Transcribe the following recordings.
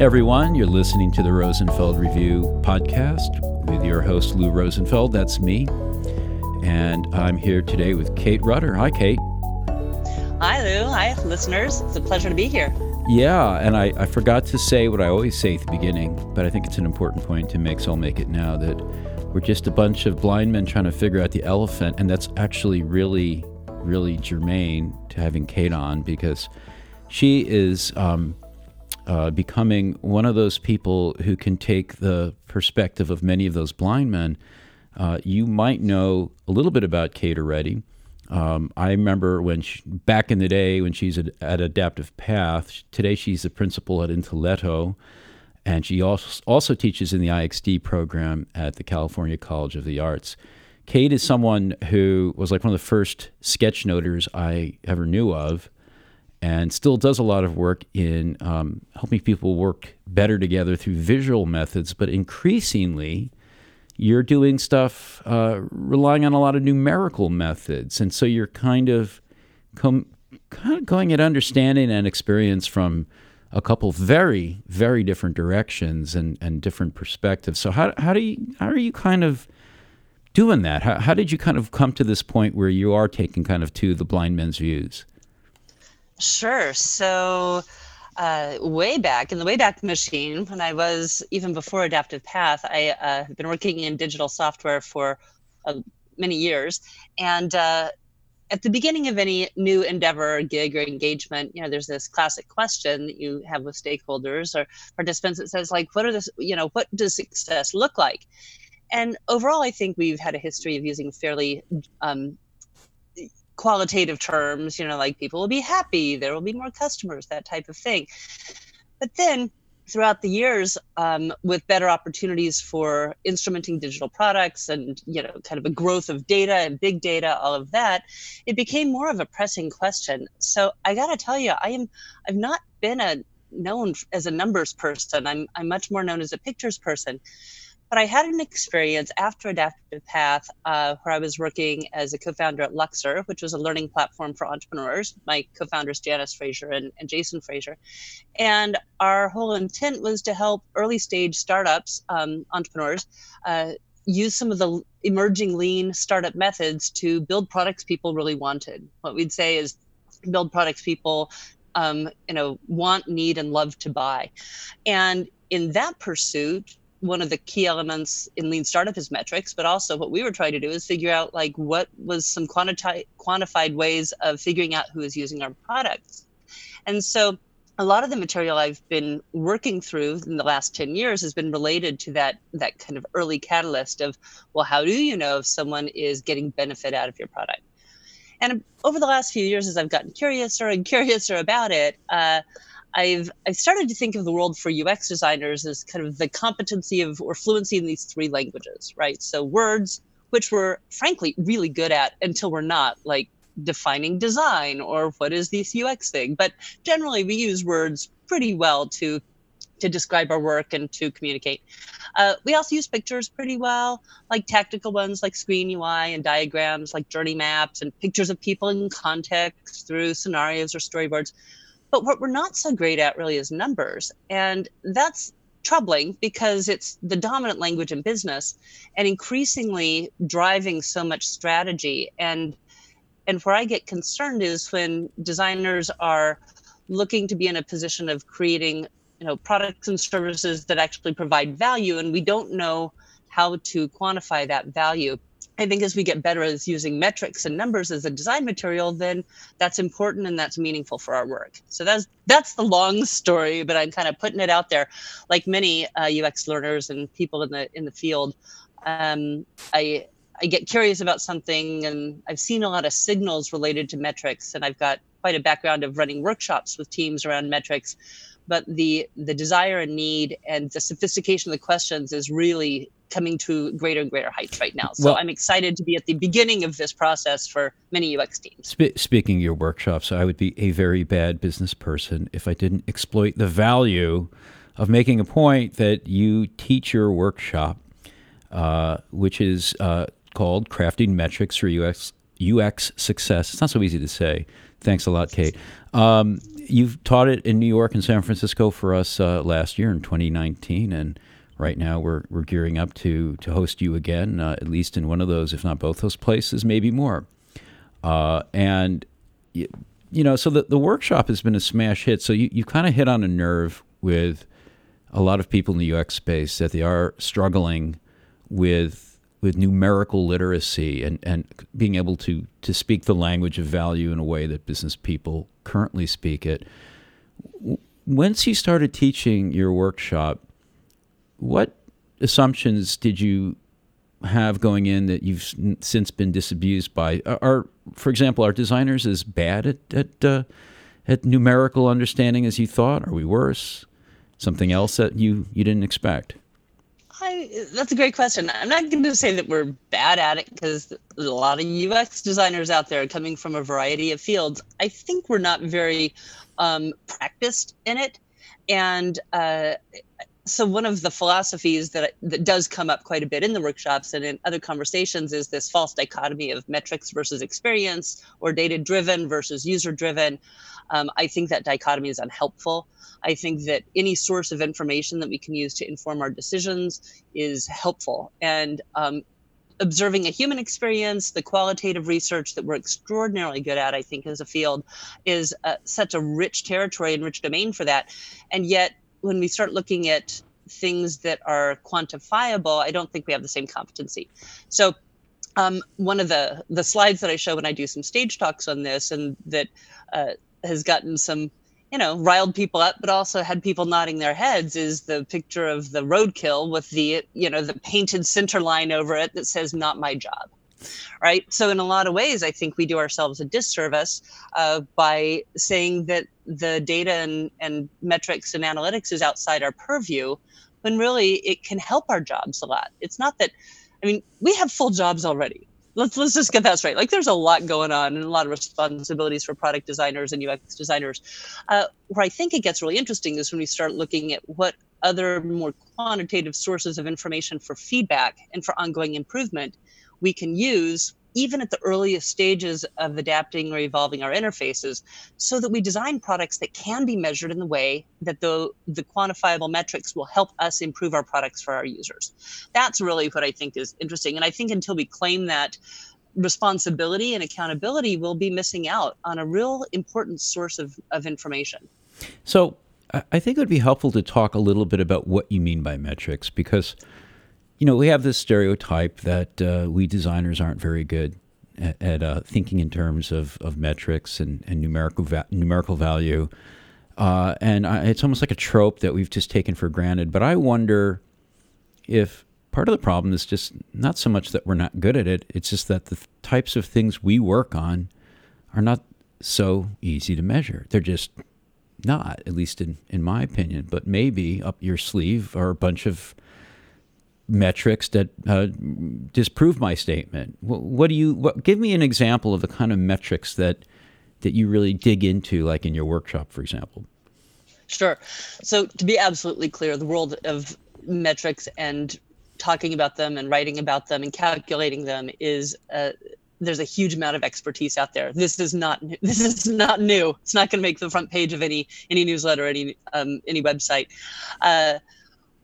everyone. You're listening to the Rosenfeld Review podcast with your host, Lou Rosenfeld. That's me. And I'm here today with Kate Rutter. Hi, Kate. Hi, Lou. Hi, listeners. It's a pleasure to be here. Yeah, and I, I forgot to say what I always say at the beginning, but I think it's an important point to make, so I'll make it now that we're just a bunch of blind men trying to figure out the elephant. And that's actually really, really germane to having Kate on because she is. Um, uh, becoming one of those people who can take the perspective of many of those blind men. Uh, you might know a little bit about Kate already. Um, I remember when she, back in the day when she's at, at, Adaptive Path. Today she's the principal at Intelletto, and she also also teaches in the IXD program at the California College of the Arts. Kate is someone who was like one of the first sketchnoters I ever knew of and still does a lot of work in um, helping people work better together through visual methods, but increasingly, you're doing stuff uh, relying on a lot of numerical methods, and so you're kind of com- kind of going at understanding and experience from a couple very very different directions and, and different perspectives. So how how do you how are you kind of doing that? How, how did you kind of come to this point where you are taking kind of to the blind men's views? Sure. So, uh, way back in the Wayback Machine, when I was even before Adaptive Path, I uh, have been working in digital software for uh, many years. And uh, at the beginning of any new endeavor, gig, or engagement, you know, there's this classic question that you have with stakeholders or participants that says, like, what are this, you know, what does success look like? And overall, I think we've had a history of using fairly um, qualitative terms, you know, like people will be happy, there will be more customers, that type of thing. But then throughout the years, um, with better opportunities for instrumenting digital products and, you know, kind of a growth of data and big data, all of that, it became more of a pressing question. So I got to tell you, I am, I've not been a known as a numbers person. I'm, I'm much more known as a pictures person. But I had an experience after Adaptive Path uh, where I was working as a co founder at LUXr, which was a learning platform for entrepreneurs. My co founders, Janice Fraser and, and, Jason Frazier. And our whole intent was to help early stage startups, um, entrepreneurs, uh, use some of the emerging lean startup methods to build products people really wanted. What we'd say is build products people um, you know want need and love to buy and in that pursuit one of the key elements in lean startup is metrics but also what we were trying to do is figure out like what was some quanti- quantified ways of figuring out who is using our products. And so a lot of the material i've been working through in the last 10 years has been related to that that kind of early catalyst of well how do you know if someone is getting benefit out of your product? And over the last few years as i've gotten curiouser and curiouser about it uh, I've I've started to think of the world for UX designers as kind of the competency of or fluency in these three languages, right? So words, which we're frankly really good at until we're not, like defining design or what is this UX thing. But generally, we use words pretty well to to describe our work and to communicate. Uh, we also use pictures pretty well, like tactical ones like screen UI and diagrams like journey maps and pictures of people in context through scenarios or storyboards. But what we're not so great at really is numbers. And that's troubling because it's the dominant language in business and increasingly driving so much strategy. And and where I get concerned is when designers are looking to be in a position of creating you know products and services that actually provide value and we don't know how to quantify that value I think as we get better at using metrics and numbers as a design material, then that's important and that's meaningful for our work. So that's that's the long story, but I'm kind of putting it out there. Like many uh, UX learners and people in the in the field, um, I I get curious about something, and I've seen a lot of signals related to metrics, and I've got quite a background of running workshops with teams around metrics but the the desire and need and the sophistication of the questions is really coming to greater and greater heights right now. So well, I'm excited to be at the beginning of this process for many UX teams. Sp- speaking of your workshops, I would be a very bad business person if I didn't exploit the value of making a point that you teach your workshop, uh, which is uh, called Crafting Metrics for UX UX success. It's not so easy to say. Thanks a lot, Kate. Um, you've taught it in New York and San Francisco for us uh, last year in 2019, and right now we're, we're gearing up to, to host you again, uh, at least in one of those, if not both those places, maybe more. Uh, and, you, you, know, so the, the workshop has been a smash hit. So you, you kind of hit on a nerve with a lot of people in the UX space that they are struggling with with numerical literacy and, and being able to, to speak the language of value in a way that business people currently speak it. Once you started teaching your workshop, what assumptions did you have going in that you've since been disabused by? Are, for example, are designers as bad at at, uh, at numerical understanding as you thought? Are we worse? Something else that you you didn't expect? I, that's a great question. I'm not going to say that we're bad at it because a lot of UX designers out there coming from a variety of fields. I think we're not very um, practiced in it. And uh, so one of the philosophies that that does come up quite a bit in the workshops and in other conversations is this false dichotomy of metrics versus experience or data driven versus user driven. Um, I think that dichotomy is unhelpful. I think that any source of information that we can use to inform our decisions is helpful. And um, observing a human experience, the qualitative research that we're extraordinarily good at, I think, as a field, is uh, such a rich territory and rich domain for that. And yet, when we start looking at things that are quantifiable, I don't think we have the same competency. So, um, one of the the slides that I show when I do some stage talks on this, and that uh, has gotten some you know, riled people up, but also had people nodding their heads is the picture of the roadkill with the, you know, the painted center line over it that says, not my job. Right. So, in a lot of ways, I think we do ourselves a disservice uh, by saying that the data and, and metrics and analytics is outside our purview, when really it can help our jobs a lot. It's not that, I mean, we have full jobs already let's let's just get that straight. Like there's a lot going on and a lot of responsibilities for product designers and UX designers. Uh, where I think it gets really interesting is when we start looking at what other more quantitative sources of information for feedback and for ongoing improvement we can use even at the earliest stages of adapting or evolving our interfaces so that we design products that can be measured in the way that the, the quantifiable metrics will help us improve our products for our users. That's really what I think is interesting. And I think until we claim that responsibility and accountability, we'll be missing out on a real important source of, of information. So I think it would be helpful to talk a little bit about what you mean by metrics because – you know, we have this stereotype that uh, we designers aren't very good at, at uh, thinking in terms of, of metrics and, and numerical va- numerical value. Uh, and I, it's almost like a trope that we've just taken for granted. But I wonder if part of the problem is just not so much that we're not good at it, it's just that the types of things we work on are not so easy to measure. They're just not, at least in, in my opinion. But maybe up your sleeve are a bunch of metrics that uh, disprove my statement. What, what do you? What, give me an example of the kind of metrics that that you really dig into, like in your workshop, for example. Sure. So to be absolutely clear, the world of metrics and talking about them and writing about them and calculating them is uh, there's a huge amount of expertise out there. This is not this is not new. It's not going to make the front page of any any newsletter, any um, any website. Uh,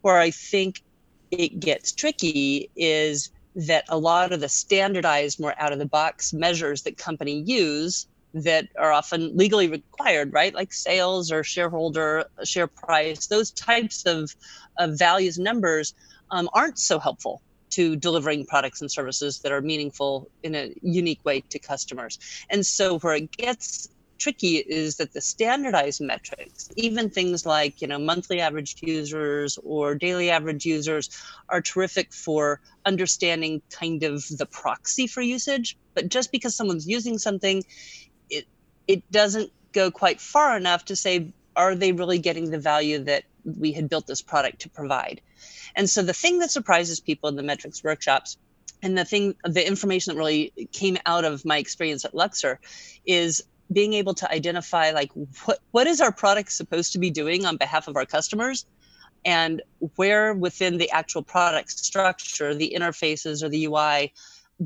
where I think it gets tricky is that a lot of the standardized, more out of the box measures that company use that are often legally required, right? Like sales or shareholder share price, those types of, of values numbers um, aren't so helpful to delivering products and services that are meaningful in a unique way to customers. And so where it gets tricky is that the standardized metrics, even things like you know monthly average users or daily average users, are terrific for understanding kind of the proxy for usage. But just because someone's using something, it it doesn't go quite far enough to say are they really getting the value that we had built this product to provide. And so the thing that surprises people in the metrics workshops and the thing the information that really came out of my experience at LUXr is being able to identify like what what is our product supposed to be doing on behalf of our customers and where within the actual product structure the interfaces or the ui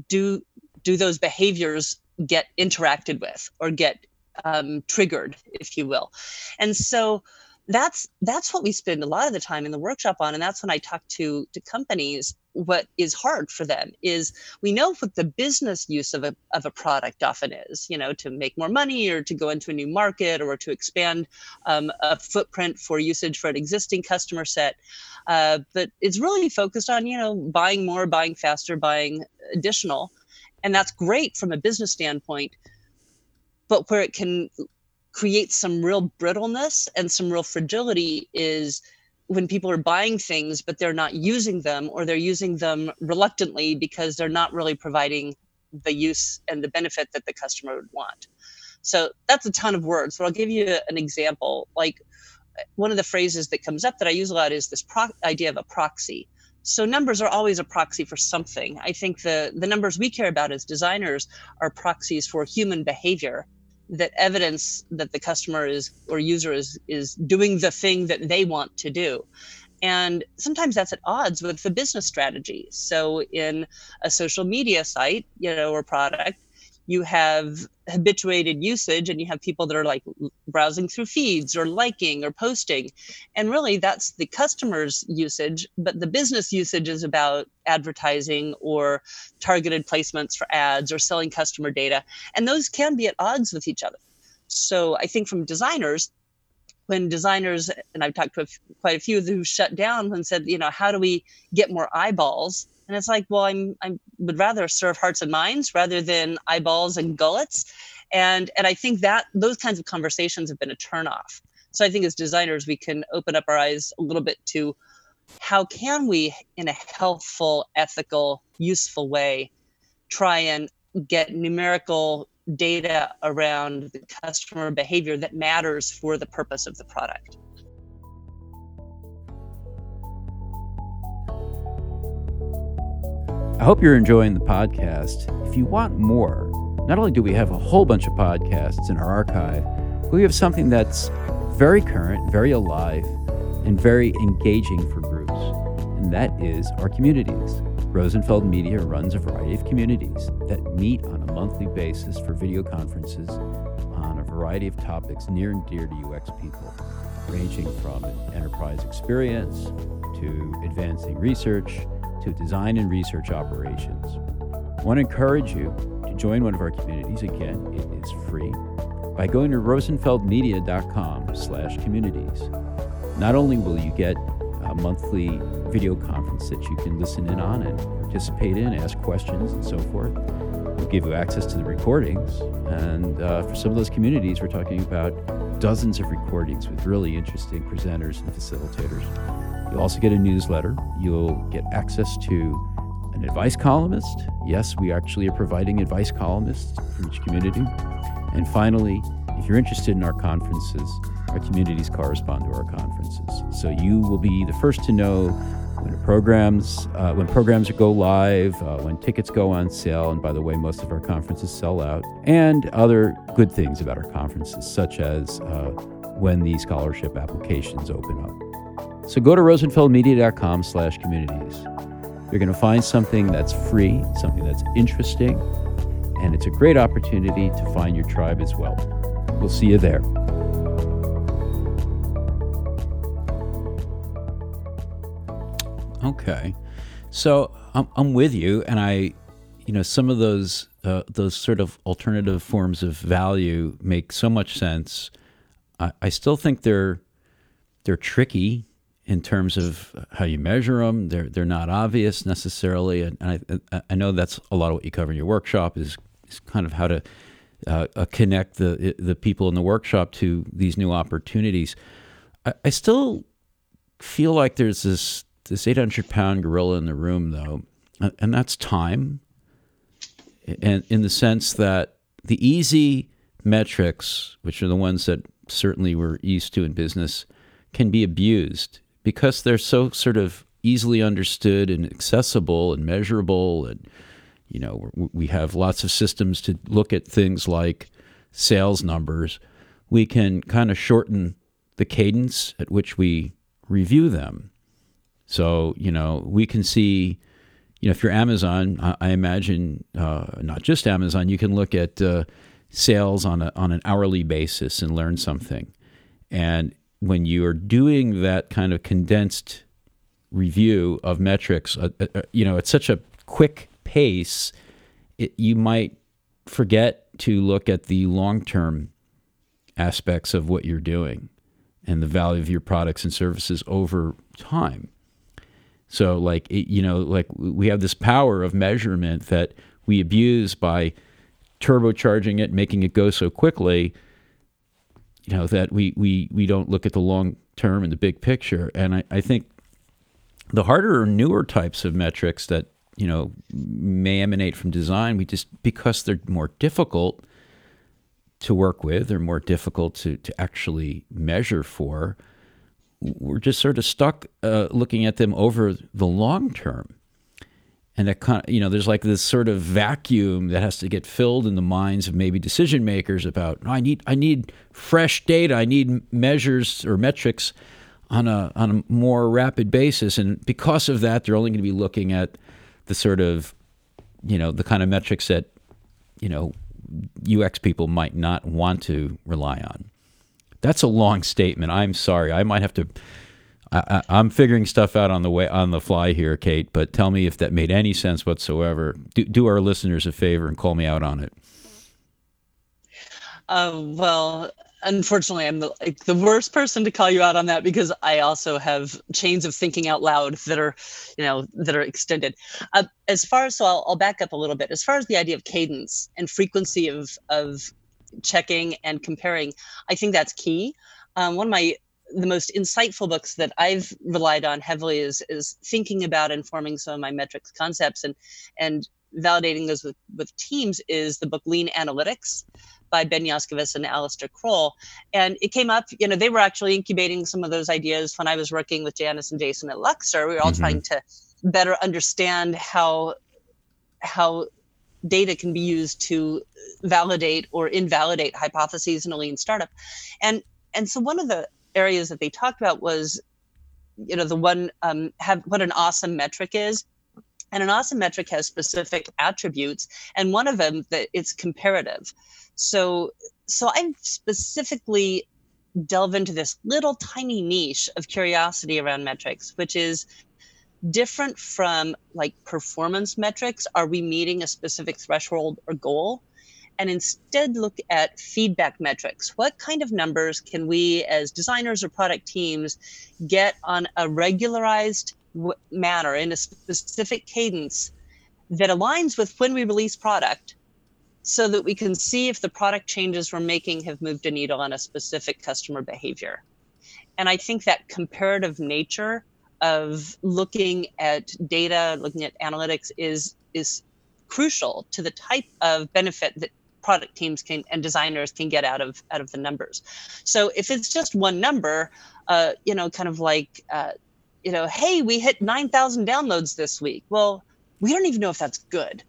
do do those behaviors get interacted with or get um, triggered, if you will. And so that's that's what we spend a lot of the time in the workshop on and that's when i talk to to companies what is hard for them is we know what the business use of a, of a product often is you know to make more money or to go into a new market or to expand um, a footprint for usage for an existing customer set. Uh, but it's really focused on you know buying more buying faster buying additional. And that's great from a business standpoint but where it can creates some real brittleness and some real fragility is when people are buying things but they're not using them or they're using them reluctantly because they're not really providing the use and the benefit that the customer would want. So that's a ton of words but i'll give you an example. Like one of the phrases that comes up that i use a lot is this pro- idea of a proxy. So numbers are always a proxy for something. I think the the numbers we care about as designers are proxies for human behavior that evidence that the customer is or user is is doing the thing that they want to do. And sometimes that's at odds with the business strategy. So in a social media site you know or product you have habituated usage and you have people that are like browsing through feeds or liking or posting. And really that's the customer's usage but the business usage is about advertising or targeted placements for ads or selling customer data. And those can be at odds with each other. So i think from designers when designers and i've talked to quite a few who shut down and said you know how do we get more eyeballs and it's like, well, I'm I would rather serve hearts and minds rather than eyeballs and gullets. And and I think that those kinds of conversations have been a turnoff. So I think as designers, we can open up our eyes a little bit to how can we, in a healthful, ethical, useful way, try and get numerical data around the customer behavior that matters for the purpose of the product. I hope you're enjoying the podcast. If you want more, not only do we have a whole bunch of podcasts in our archive, we have something that's very current, very alive, and very engaging for groups, and that is our communities. Rosenfeld Media runs a variety of communities that meet on a monthly basis for video conferences on a variety of topics near and dear to UX people, ranging from enterprise experience to advancing research to design and research operations. I want to encourage you to join one of our communities. Again, it is free by going to rosenfeldmedia.com slash communities. Not only will you get a monthly video conference that you can listen in on and participate in, ask questions, and so forth. We'll give you access to the recordings. And uh, for some of those communities, we're talking about dozens of recordings with really interesting presenters and facilitators. You'll also get a newsletter. You'll get access to an advice columnist. Yes, we actually are providing advice columnists for each community. And finally, if you're interested in our conferences, our communities correspond to our conferences. So you will be the first to know when programs uh, when programs go live, uh, when tickets go on sale, and by the way, most of our conferences sell out, and other good things about our conferences, such as uh, when the scholarship applications open up. So go to rosenfeldmedia.com slash communities. You're going to find something that's free, something that's interesting, and it's a great opportunity to find your tribe as well. We'll see you there. Okay. So I'm, I'm with you, and I, you know, some of those uh, those sort of alternative forms of value make so much sense. I, I still think they're they're tricky in terms of how you measure them. They're they're not obvious necessarily, and I I know that's a lot of what you cover in your workshop is, is kind of how to uh, uh, connect the the people in the workshop to these new opportunities. I, I still feel like there's this this 800 pound gorilla in the room though, and that's time. And in the sense that the easy metrics, which are the ones that certainly we're used to in business, can be abused because they're so sort of easily understood and accessible and measurable and you know we have lots of systems to look at things like sales numbers we can kind of shorten the cadence at which we review them so you know we can see you know, if you're Amazon, I, imagine uh, not just Amazon, you can look at uh, sales on a, on an hourly basis and learn something. And when you are doing that kind of condensed review of metrics, uh, uh, uh, you know, at such a quick pace, it, you might forget to look at the long term aspects of what you're doing and the value of your products and services over time. So, like, you know, like we have this power of measurement that we abuse by turbocharging it, making it go so quickly, you know, that we, we, we don't look at the long term and the big picture. And I, I think the harder or newer types of metrics that, you know, may emanate from design, we just, because they're more difficult to work with, they're more difficult to, to actually measure for, we're just sort of stuck uh, looking at them over the long term. And that kind of, you know, there's like this sort of vacuum that has to get filled in the minds of maybe decision makers about, I need, I need fresh data, I need measures or metrics on a on a more rapid basis. And because of that, they're only going to be looking at the sort of, you know, the kind of metrics that, you know, UX people might not want to rely on. That's a long statement. I'm sorry. I might have to. I, am figuring stuff out on the way on the fly here, Kate. But tell me if that made any sense whatsoever. Do, do our listeners a favor and call me out on it. Uh, well, unfortunately, I'm the, like, the worst person to call you out on that because I also have chains of thinking out loud that are, you know, that are extended. Uh, as far as so, I'll, I'll back up a little bit. As far as the idea of cadence and frequency of of checking and comparing, I think that's key. Um, one of my the most insightful books that I've relied on heavily is is thinking about informing some of my metrics concepts and and validating those with, with teams is the book Lean Analytics by Ben Yoskovitz and Alistair Croll. And it came up, you know, they were actually incubating some of those ideas when I was working with Janice and Jason at LUXr. We were all mm-hmm. trying to better understand how how data can be used to validate or invalidate hypotheses in a lean startup. And and so one of the areas that they talked about was, you know, the one um, have what an awesome metric is. And an awesome metric has specific attributes, and one of them that it's comparative. So so I specifically delve into this little tiny niche of curiosity around metrics, which is different from like performance metrics are we meeting a specific threshold or goal and instead look at feedback metrics. What kind of numbers can we as designers or product teams get on a regularized w- manner in a specific cadence that aligns with when we release product so that we can see if the product changes we're making have moved a needle on a specific customer behavior? And i think that comparative nature of looking at data, looking at analytics is is crucial to the type of benefit that product teams can and designers can get out of out of the numbers. So if it's just one number, uh, you know, kind of like uh, you know, hey, we hit nine thousand downloads this week. Well, we don't even know if that's good,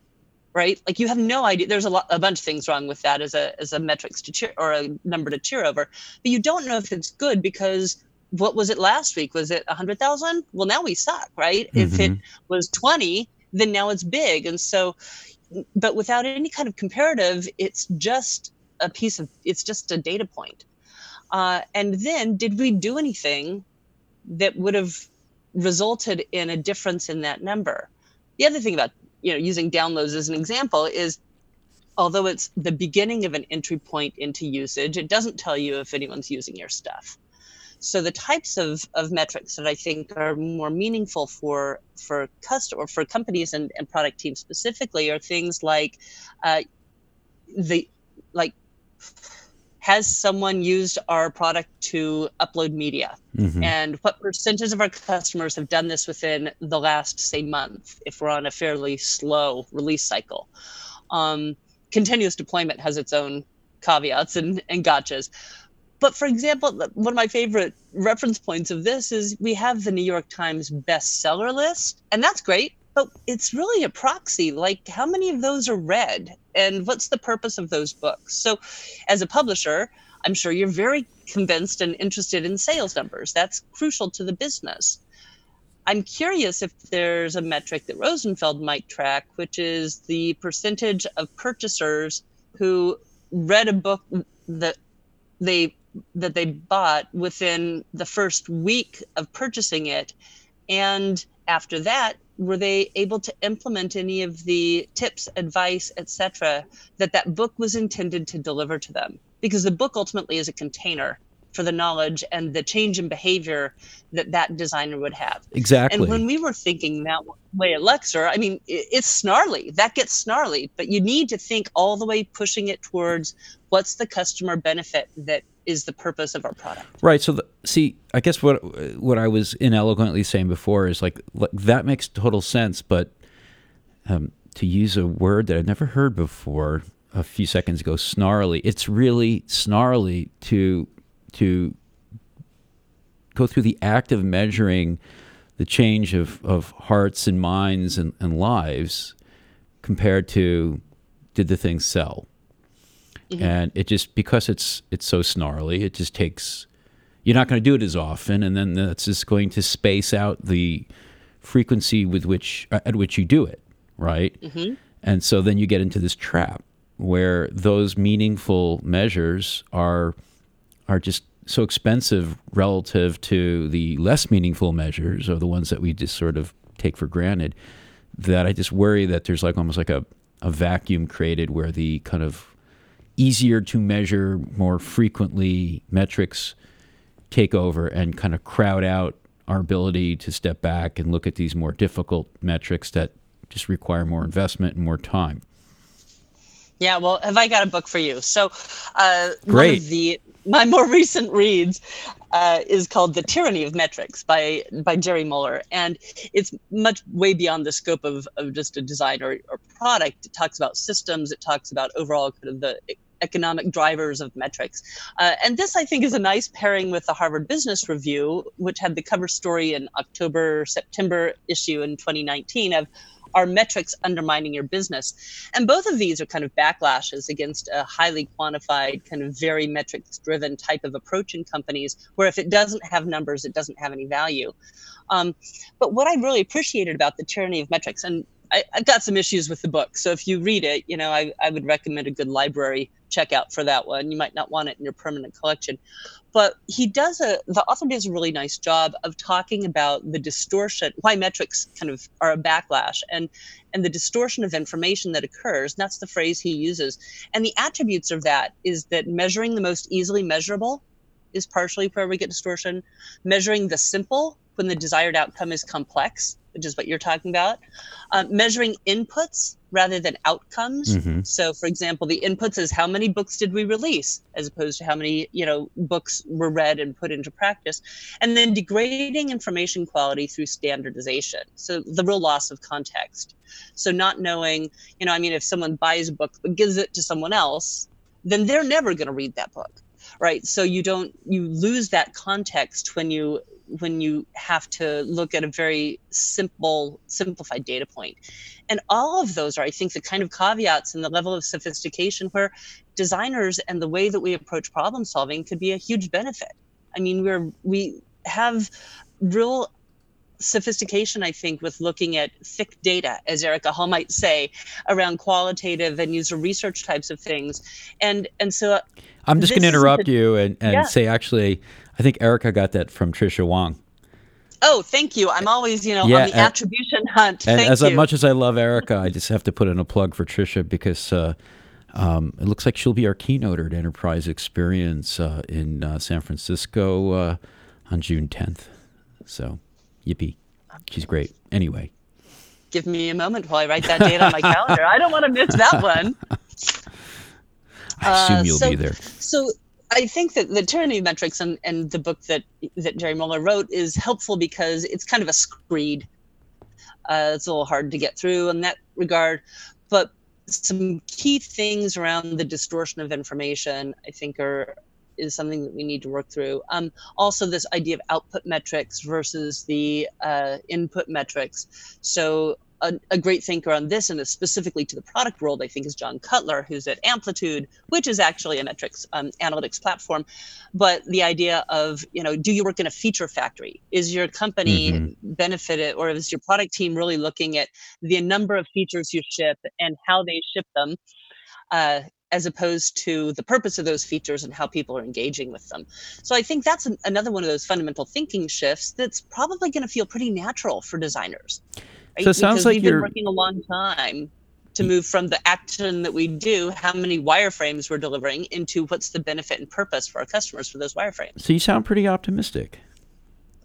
right? Like you have no idea. There's a lot, a bunch of things wrong with that as a as a metrics to cheer or a number to cheer over, but you don't know if it's good because what was it last week? Was it a 100,000? Well, now we suck, right? Mm-hmm. If it mm-hmm. was 20, then now it's big. And so, but without any kind of comparative, it's just a piece of, it's just a data point. Uh, and then did we do anything that would have resulted in a difference in that number? The other thing about, you know, using downloads as an example is although it's the beginning of an entry point into usage, it doesn't tell you if anyone's using your stuff. So the types of, of metrics that I think are more meaningful for for customer for companies and, and product teams specifically are things like uh, the like has someone used our product to upload media? Mm-hmm. and what percentage of our customers have done this within the last say month if we're on a fairly slow release cycle? Um, continuous deployment has its own caveats and, and gotchas but for example, one of my favorite reference points of this is we have the New York Times bestseller list, and that's great, but it's really a proxy. Like, how many of those are read? And what's the purpose of those books? So, as a publisher, I'm sure you're very convinced and interested in sales numbers. That's crucial to the business. I'm curious if there's a metric that Rosenfeld might track, which is the percentage of purchasers who read a book that they that they bought within the first week of purchasing it. And after that were they able to implement any of the tips advice etc that that book was intended to deliver to them? Because the book ultimately is a container for the knowledge and the change in behavior that that designer would have. Exactly. And when we were thinking that way at LUXr, I mean, it's snarly. That gets snarly, but you need to think all the way pushing it towards what's the customer benefit that is the purpose of our product. Right. So, the, see, I guess what what I was inelegantly saying before is like, like that makes total sense, but um, to use a word that I've never heard before a few seconds ago, snarly. It's really snarly to to go through the act of measuring the change of, of hearts and minds and, and lives compared to did the thing sell? Mm-hmm. And it just because it's it's so snarly, it just takes you're not going to do it as often, and then that's just going to space out the frequency with which at which you do it, right? Mm-hmm. And so then you get into this trap where those meaningful measures are are just so expensive relative to the less meaningful measures or the ones that we just sort of take for granted that I just worry that there's like almost like a, a vacuum created where the kind of easier to measure more frequently metrics take over and kind of crowd out our ability to step back and look at these more difficult metrics that just require more investment and more time. Yeah, well, have I got a book for you? So, uh, Great. the my more recent reads uh, is called "The Tyranny of Metrics" by by Jerry Muller, and it's much way beyond the scope of, of just a design or, or product. It talks about systems. It talks about overall kind of the economic drivers of metrics. Uh, and this, I think, is a nice pairing with the Harvard Business Review, which had the cover story in October, September issue in 2019 of are metrics undermining your business? And both of these are kind of backlashes against a highly quantified, kind of very metrics driven type of approach in companies where if it doesn't have numbers, it doesn't have any value. Um, but what I really appreciated about the tyranny of metrics, and I, have got some issues with the book. So if you read it, you know, I, I would recommend a good library checkout for that one. You might not want it in your permanent collection. But he does a, the author does a really nice job of talking about the distortion, why metrics kind of are a backlash and, and the distortion of information that occurs. That's the phrase he uses. And the attributes of that is that measuring the most easily measurable is partially where we get distortion. Measuring the simple when the desired outcome is complex which is what you're talking about. Uh, measuring inputs rather than outcomes. Mm-hmm. So, for example, the inputs is how many books did we release, as opposed to how many you know books were read and put into practice, and then degrading information quality through standardization. So the real loss of context. So not knowing, you know, I mean, if someone buys a book but gives it to someone else, then they're never going to read that book right so you don't you lose that context when you when you have to look at a very simple, simplified data. And all of those are, I think, the kind of caveats and the level of sophistication where designers and the way that we approach problem solving could be a huge benefit. I mean, we're we have real sophistication, I think, with looking at thick data, as Erika Hall might say, around qualitative and user research types of things. And and so I'm just going to interrupt you and, and yeah. say, actually, I think Erika got that from Tricia Wang. Oh, thank you. I'm always, you know, yeah, on the and, attribution hunt. And thank as you. much as I love Erika, I just have to put in a plug for Trisha because uh, um, it looks like she'll be our keynoter at Enterprise Experience uh, in uh, San Francisco uh, on June 10th. So, yippee. She's great. Anyway. Give me a moment while I write that date on my calendar. I don't want to miss that one. I assume uh, you'll so, be there. So I think that the tyranny of metrics and, and the book that that Jerry Muller wrote is helpful because it's kind of a screed. Uh, it's a little hard to get through in that regard, but some key things around the distortion of information, I think, are is something that we need to work through. Um, also, this idea of output metrics versus the uh, input metrics. So a, a, great thinker on this and specifically to the product world, I think, is John Cutler, who's at Amplitude, which is actually a metrics um, analytics platform. But the idea of, you know, do you work in a feature factory? Is your company mm-hmm. benefited or is your product team really looking at the number of features you ship and how they ship them? Uh, as opposed to the purpose of those features and how people are engaging with them. So I think that's an, another one of those fundamental thinking shifts that's probably going to feel pretty natural for designers. Right? So it sounds because like we've you're been working a long time to mm. move from the action that we do, how many wireframes we're delivering, into what's the benefit and purpose for our customers for those wireframes. So you sound pretty optimistic.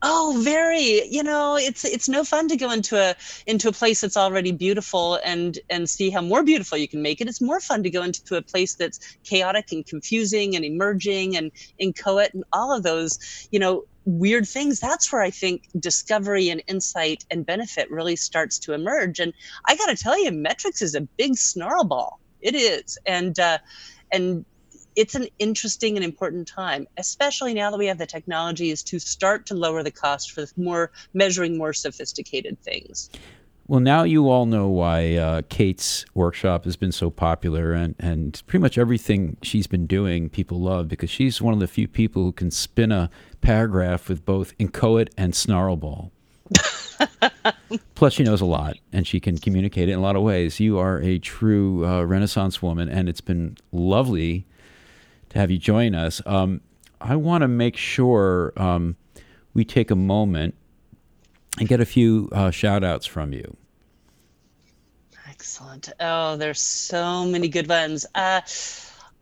Oh, very. You know, it's it's no fun to go into a into a place that's already beautiful and and see how more beautiful you can make it. It's more fun to go into a place that's chaotic and confusing and emerging and inchoate and all of those, you know, weird things that's where i think discovery and insight and benefit really starts to emerge. And i got to tell you metrics is a big snarl ball it is. And uh, and it's an interesting and important time especially now that we have the technologies to start to lower the cost for more measuring more sophisticated things well, now you all know why uh, Kate's workshop has been so popular, and, and pretty much everything she's been doing, people love because she's one of the few people who can spin a paragraph with both inchoate and snarlball. Plus, she knows a lot, and she can communicate it in a lot of ways. You are a true uh, Renaissance woman, and it's been lovely to have you join us. Um, I want to make sure um, we take a moment and get a few uh, shout outs from you. Excellent. Oh, there's so many good ones. Uh,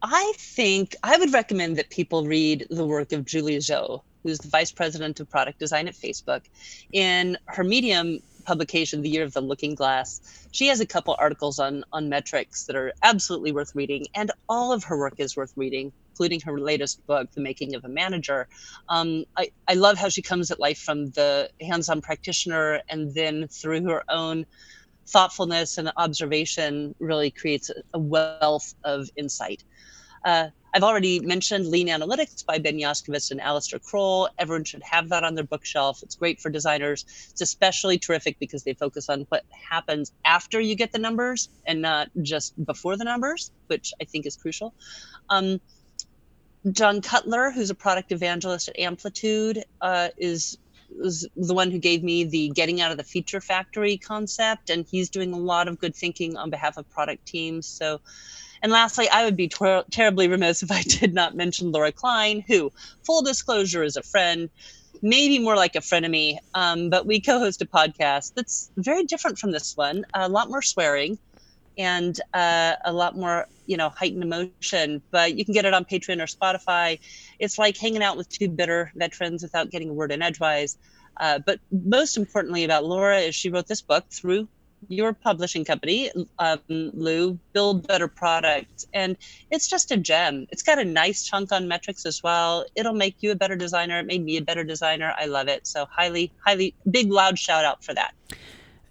I think I would recommend that people read the work of Julie Zhou, who's the vice president of product design at Facebook. In her Medium publication, The Year of the Looking Glass, she has a couple articles on on metrics that are absolutely worth reading, and all of her work is worth reading including her latest book, The Making of a Manager. Um, I, I love how she comes at life from the hands on practitioner and then through her own thoughtfulness and observation really creates a wealth of insight. Uh, I've already mentioned Lean Analytics by Ben Yoskovitz and Alistair Croll. Everyone should have that on their bookshelf. It's great for designers. It's especially terrific because they focus on what happens after you get the numbers and not just before the numbers, which I think is crucial. Um, John Cutler, who's a product evangelist at Amplitude, uh, is was the one who gave me the getting out of the feature factory concept, and he's doing a lot of good thinking on behalf of product teams. So, and lastly, I would be ter- terribly remiss if I did not mention Laura Klein, who, full disclosure, is a friend, maybe more like a frenemy, um, but we co-host a podcast that's very different from this one, a lot more swearing and uh, a lot more you know heightened emotion but you can get it on patreon or spotify. It's like hanging out with two bitter veterans without getting a word in edgewise. Uh, but most importantly about laura is she wrote this book through your publishing company um, lou build better products and it's just a gem. It's got a nice chunk on metrics as well. It'll make you a better designer. It made me a better designer. I love it. So highly highly big loud shout out for that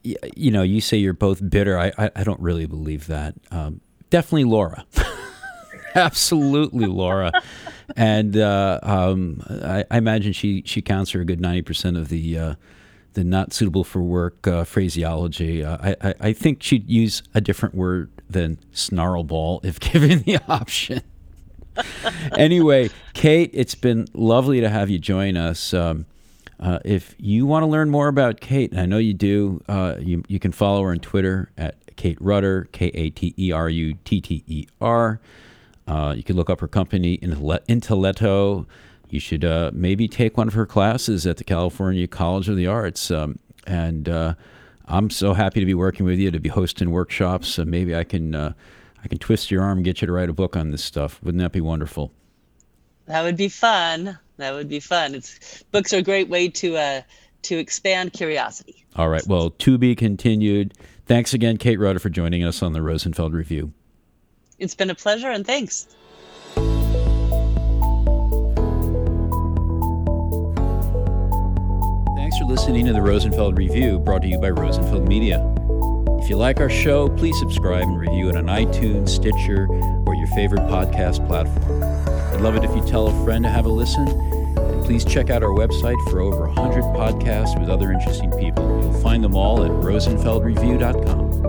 you know, you say you're both bitter. I, I, I don't really believe that. Um, definitely Laura. Absolutely Laura. and uh, um, I, I, imagine she, she counts for a good 90% of the, uh, the not suitable for work uh, phraseology. Uh, I, I, I, think she'd use a different word than snarlball if given the option. anyway, Kate, it's been lovely to have you join us. Um, uh, if you want to learn more about Kate, and I know you do, uh, you, you can follow her on Twitter at Kate Rutter, K A T E R U T T E R. Uh, you can look up her company, Intelletto. You should uh, maybe take one of her classes at the California College of the Arts. Um, and uh, I'm so happy to be working with you, to be hosting workshops. So maybe I can, I can twist your arm and get you to write a book on this stuff. Wouldn't that be wonderful? That would be fun. That would be fun. It's books are a great way to uh, to expand curiosity. All right. Well, to be continued. Thanks again, Kate Rutter, for joining us on the Rosenfeld Review. It's been a pleasure, and thanks. Thanks for listening to the Rosenfeld Review, brought to you by Rosenfeld Media. If you like our show, please subscribe and review it on iTunes, Stitcher, or your favorite podcast platform. I'd love it if you tell a friend to have a listen. And Please check out our website for over 100 podcasts with other interesting people. You'll find them all at rosenfeldreview.com.